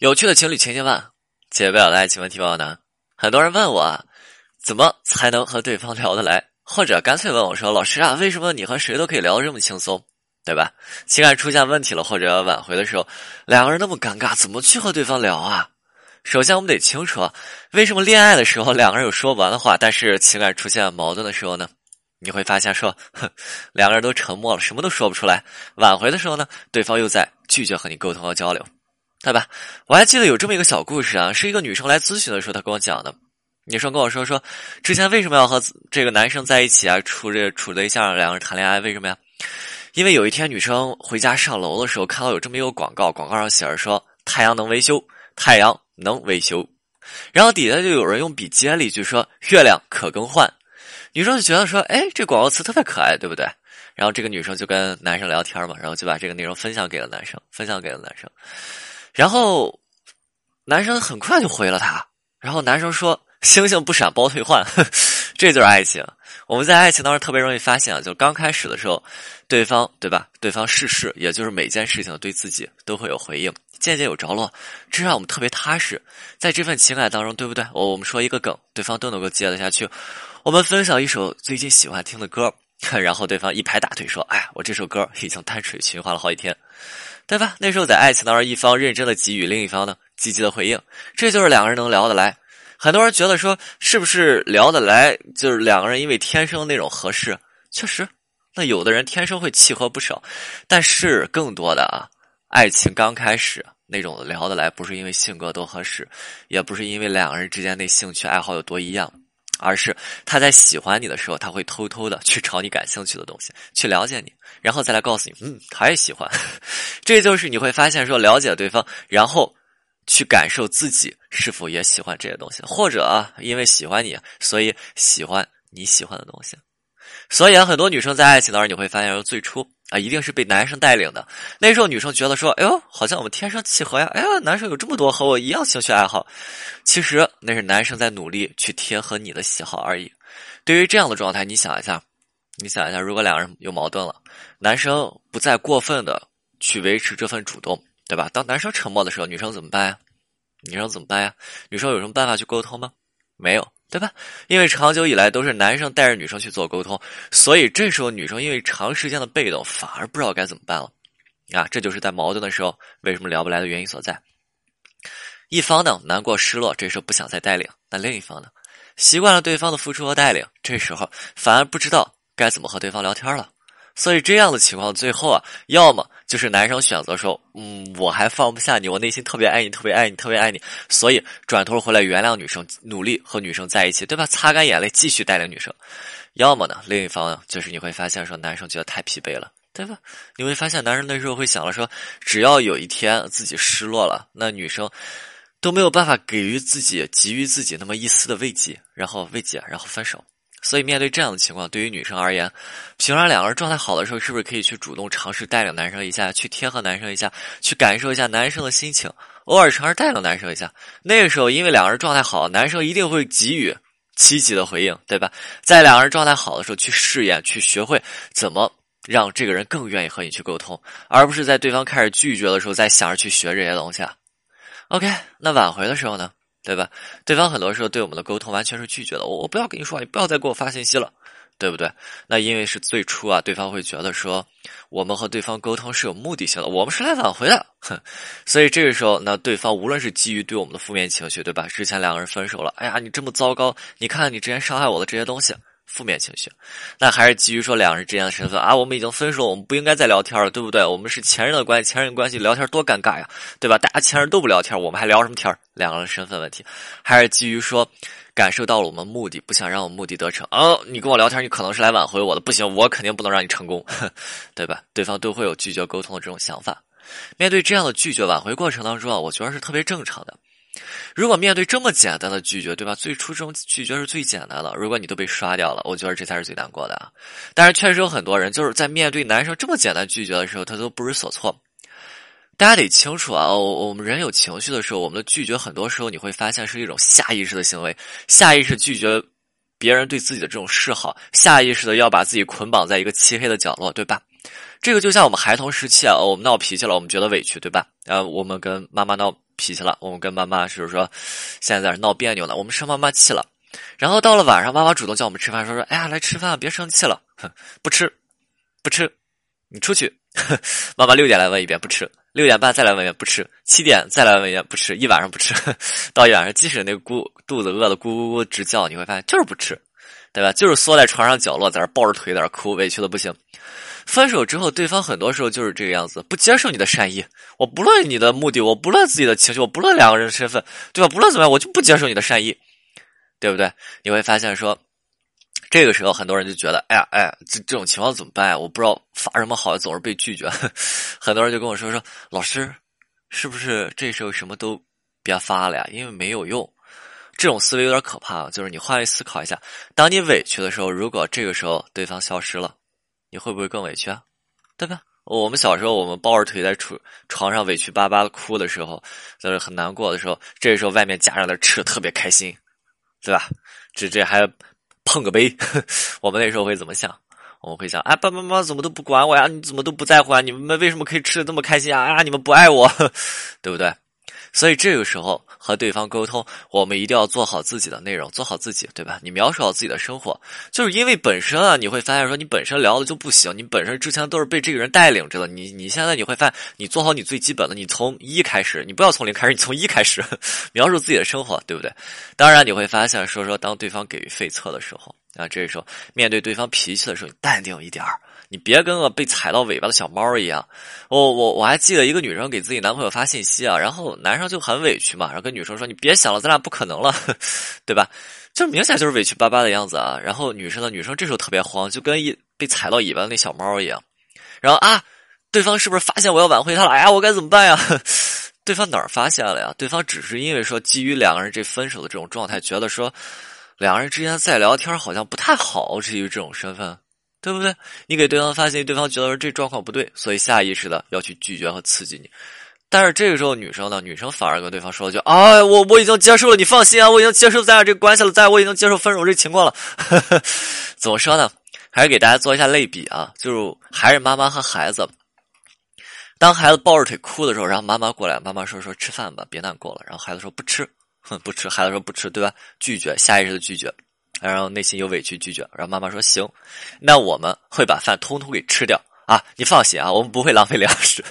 有趣的情侣情境问，解不了的爱情问题报呢？很多人问我，怎么才能和对方聊得来？或者干脆问我说：“老师啊，为什么你和谁都可以聊得这么轻松，对吧？情感出现问题了或者挽回的时候，两个人那么尴尬，怎么去和对方聊啊？”首先，我们得清楚，为什么恋爱的时候两个人有说不完的话，但是情感出现矛盾的时候呢？你会发现，说，哼，两个人都沉默了，什么都说不出来。挽回的时候呢，对方又在拒绝和你沟通和交流。对吧？我还记得有这么一个小故事啊，是一个女生来咨询的时候，她跟我讲的。女生跟我说说，之前为什么要和这个男生在一起啊？处这处对象，两个人谈恋爱，为什么呀？因为有一天女生回家上楼的时候，看到有这么一个广告，广告上写着说太阳能维修，太阳能维修。然后底下就有人用笔接了一句说月亮可更换。女生就觉得说，哎，这广告词特别可爱，对不对？然后这个女生就跟男生聊天嘛，然后就把这个内容分享给了男生，分享给了男生。然后，男生很快就回了他。然后男生说：“星星不闪包退换，这就是爱情。我们在爱情当中特别容易发现啊，就刚开始的时候，对方对吧？对方事事，也就是每件事情对自己都会有回应，渐渐有着落，这让我们特别踏实。在这份情感当中，对不对？我我们说一个梗，对方都能够接得下去。我们分享一首最近喜欢听的歌，然后对方一拍大腿说：‘哎，我这首歌已经单曲循环了好几天。’”对吧？那时候在爱情当中，一方认真的给予，另一方呢积极的回应，这就是两个人能聊得来。很多人觉得说，是不是聊得来就是两个人因为天生那种合适？确实，那有的人天生会契合不少，但是更多的啊，爱情刚开始那种聊得来，不是因为性格多合适，也不是因为两个人之间那兴趣爱好有多一样。而是他在喜欢你的时候，他会偷偷的去找你感兴趣的东西，去了解你，然后再来告诉你，嗯，他也喜欢。这就是你会发现说了解对方，然后去感受自己是否也喜欢这些东西，或者啊，因为喜欢你，所以喜欢你喜欢的东西。所以啊，很多女生在爱情当中，你会发现说最初。啊，一定是被男生带领的。那时候女生觉得说：“哎呦，好像我们天生契合呀！哎呀，男生有这么多和我一样兴趣爱好。”其实那是男生在努力去贴合你的喜好而已。对于这样的状态，你想一下，你想一下，如果两个人有矛盾了，男生不再过分的去维持这份主动，对吧？当男生沉默的时候，女生怎么办呀？女生怎么办呀？女生有什么办法去沟通吗？没有。对吧？因为长久以来都是男生带着女生去做沟通，所以这时候女生因为长时间的被动，反而不知道该怎么办了。啊，这就是在矛盾的时候为什么聊不来的原因所在。一方呢难过失落，这时候不想再带领；那另一方呢习惯了对方的付出和带领，这时候反而不知道该怎么和对方聊天了。所以这样的情况，最后啊，要么就是男生选择说，嗯，我还放不下你，我内心特别爱你，特别爱你，特别爱你，所以转头回来原谅女生，努力和女生在一起，对吧？擦干眼泪，继续带领女生。要么呢，另一方就是你会发现说，男生觉得太疲惫了，对吧？你会发现男生那时候会想了说，只要有一天自己失落了，那女生都没有办法给予自己、给予自己那么一丝的慰藉，然后慰藉，然后分手。所以，面对这样的情况，对于女生而言，平常两个人状态好的时候，是不是可以去主动尝试带领男生一下，去贴合男生一下，去感受一下男生的心情，偶尔尝试带领男生一下？那个时候，因为两个人状态好，男生一定会给予积极的回应，对吧？在两个人状态好的时候，去试验，去学会怎么让这个人更愿意和你去沟通，而不是在对方开始拒绝的时候，再想着去学这些东西。OK，那挽回的时候呢？对吧？对方很多时候对我们的沟通完全是拒绝的。我我不要跟你说话，你不要再给我发信息了，对不对？那因为是最初啊，对方会觉得说我们和对方沟通是有目的性的，我们是来挽回的，哼。所以这个时候，那对方无论是基于对我们的负面情绪，对吧？之前两个人分手了，哎呀，你这么糟糕，你看你之前伤害我的这些东西。负面情绪，那还是基于说两人之间的身份啊，我们已经分手，我们不应该再聊天了，对不对？我们是前任的关系，前任关系聊天多尴尬呀，对吧？大家前任都不聊天，我们还聊什么天两个人身份问题，还是基于说感受到了我们目的，不想让我目的得逞啊？你跟我聊天，你可能是来挽回我的，不行，我肯定不能让你成功，对吧？对方都会有拒绝沟通的这种想法。面对这样的拒绝挽回过程当中啊，我觉得是特别正常的。如果面对这么简单的拒绝，对吧？最初这种拒绝是最简单的。如果你都被刷掉了，我觉得这才是最难过的啊。但是确实有很多人就是在面对男生这么简单拒绝的时候，他都不知所措。大家得清楚啊，我我们人有情绪的时候，我们的拒绝很多时候你会发现是一种下意识的行为，下意识拒绝别人对自己的这种示好，下意识的要把自己捆绑在一个漆黑的角落，对吧？这个就像我们孩童时期啊，我们闹脾气了，我们觉得委屈，对吧？呃，我们跟妈妈闹。脾气了，我们跟妈妈就是说现在在这闹别扭呢，我们生妈妈气了。然后到了晚上，妈妈主动叫我们吃饭，说说，哎呀，来吃饭，别生气了。哼，不吃，不吃，你出去。妈妈六点来问一遍，不吃。六点半再来问一遍，不吃。七点再来问一遍，不吃。一晚上不吃，到一晚上，即使那咕肚子饿的咕咕咕直叫，你会发现就是不吃，对吧？就是缩在床上角落，在那抱着腿在那哭，委屈的不行。分手之后，对方很多时候就是这个样子，不接受你的善意。我不论你的目的，我不论自己的情绪，我不论两个人的身份，对吧？不论怎么样，我就不接受你的善意。对不对？你会发现说，这个时候很多人就觉得，哎呀，哎，这这种情况怎么办呀？我不知道发什么好，总是被拒绝。很多人就跟我说说，老师，是不是这时候什么都别发了呀？因为没有用。这种思维有点可怕啊。就是你换位思考一下，当你委屈的时候，如果这个时候对方消失了，你会不会更委屈啊？对吧？我们小时候，我们抱着腿在床床上委屈巴巴的哭的时候，就是很难过的时候，这时候外面家长在吃的特别开心。对吧？这这还碰个杯，我们那时候会怎么想？我们会想：啊，爸爸妈妈怎么都不管我呀？你怎么都不在乎啊？你们为什么可以吃的这么开心啊？啊，你们不爱我，对不对？所以这个时候和对方沟通，我们一定要做好自己的内容，做好自己，对吧？你描述好自己的生活，就是因为本身啊，你会发现说你本身聊的就不行，你本身之前都是被这个人带领着的，你你现在你会发现，你做好你最基本的，你从一开始，你不要从零开始，你从一开始 描述自己的生活，对不对？当然你会发现，说说当对方给予费测的时候啊，这时候面对对方脾气的时候，你淡定一点儿。你别跟个被踩到尾巴的小猫一样，我我我还记得一个女生给自己男朋友发信息啊，然后男生就很委屈嘛，然后跟女生说：“你别想了，咱俩不可能了，对吧？”就明显就是委屈巴巴的样子啊。然后女生的女生这时候特别慌，就跟一被踩到尾巴那小猫一样。然后啊，对方是不是发现我要挽回他了？哎呀，我该怎么办呀？对方哪儿发现了呀？对方只是因为说基于两个人这分手的这种状态，觉得说两个人之间再聊天好像不太好，至于这种身份。对不对？你给对方发信息，对方觉得说这状况不对，所以下意识的要去拒绝和刺激你。但是这个时候，女生呢，女生反而跟对方说了句：“啊，我我已经接受了，你放心啊，我已经接受咱俩这个关系了，咱我已经接受分手这情况了。”怎么说呢？还是给大家做一下类比啊，就是还是妈妈和孩子。当孩子抱着腿哭的时候，然后妈妈过来，妈妈说说吃饭吧，别难过了。然后孩子说不吃，哼，不吃。孩子说不吃，对吧？拒绝，下意识的拒绝。然后内心有委屈拒绝，然后妈妈说行，那我们会把饭通通给吃掉啊！你放心啊，我们不会浪费粮食。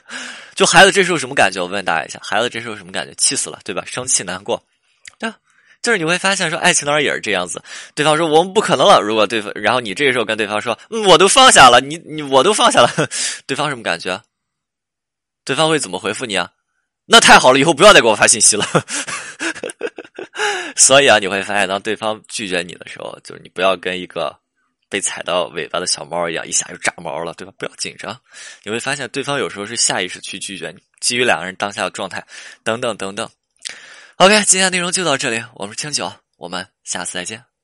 就孩子这时候什么感觉？我问大家一下，孩子这时候什么感觉？气死了，对吧？生气难过，对，就是你会发现说，爱情当然也是这样子。对方说我们不可能了，如果对方，然后你这个时候跟对方说，我都放下了，你你我都放下了，对方什么感觉？对方会怎么回复你啊？那太好了，以后不要再给我发信息了。所以啊，你会发现，当对方拒绝你的时候，就是你不要跟一个被踩到尾巴的小猫一样，一下就炸毛了，对吧？不要紧张。你会发现，对方有时候是下意识去拒绝你，基于两个人当下的状态，等等等等。OK，今天内容就到这里，我是清酒，我们下次再见。